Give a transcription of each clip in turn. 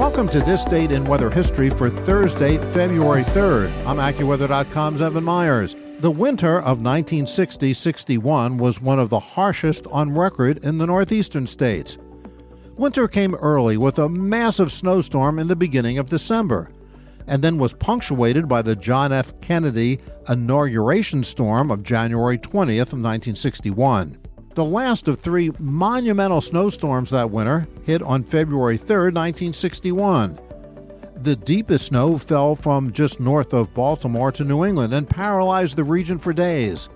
Welcome to this date in weather history for Thursday, February 3rd. I'm AccuWeather.com's Evan Myers. The winter of 1960 61 was one of the harshest on record in the northeastern states. Winter came early with a massive snowstorm in the beginning of December, and then was punctuated by the John F. Kennedy inauguration storm of January 20th of 1961. The last of three monumental snowstorms that winter hit on February 3, 1961. The deepest snow fell from just north of Baltimore to New England and paralyzed the region for days.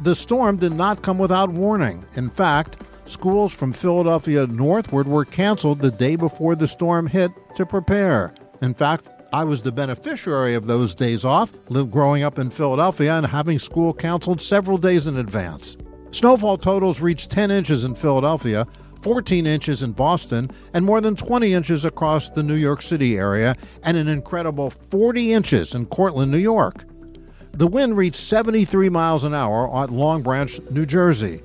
The storm did not come without warning. In fact, schools from Philadelphia northward were canceled the day before the storm hit to prepare. In fact, I was the beneficiary of those days off, growing up in Philadelphia and having school canceled several days in advance. Snowfall totals reached 10 inches in Philadelphia, 14 inches in Boston, and more than 20 inches across the New York City area, and an incredible 40 inches in Cortland, New York. The wind reached 73 miles an hour at Long Branch, New Jersey.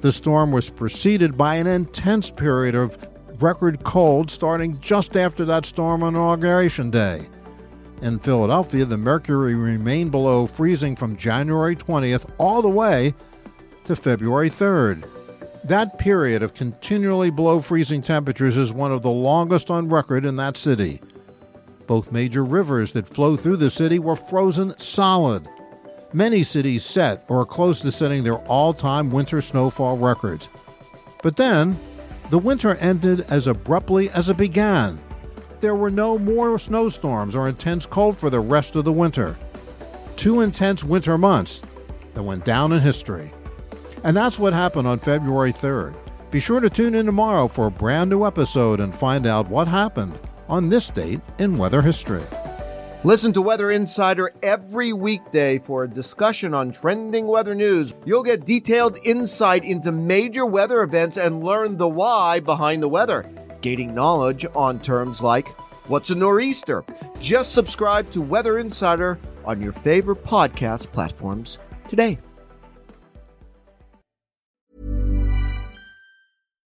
The storm was preceded by an intense period of record cold starting just after that storm on Inauguration Day. In Philadelphia, the mercury remained below freezing from January 20th all the way to February 3rd. That period of continually below freezing temperatures is one of the longest on record in that city. Both major rivers that flow through the city were frozen solid. Many cities set or are close to setting their all time winter snowfall records. But then, the winter ended as abruptly as it began. There were no more snowstorms or intense cold for the rest of the winter. Two intense winter months that went down in history. And that's what happened on February 3rd. Be sure to tune in tomorrow for a brand new episode and find out what happened on this date in weather history. Listen to Weather Insider every weekday for a discussion on trending weather news. You'll get detailed insight into major weather events and learn the why behind the weather, gaining knowledge on terms like what's a nor'easter. Just subscribe to Weather Insider on your favorite podcast platforms today.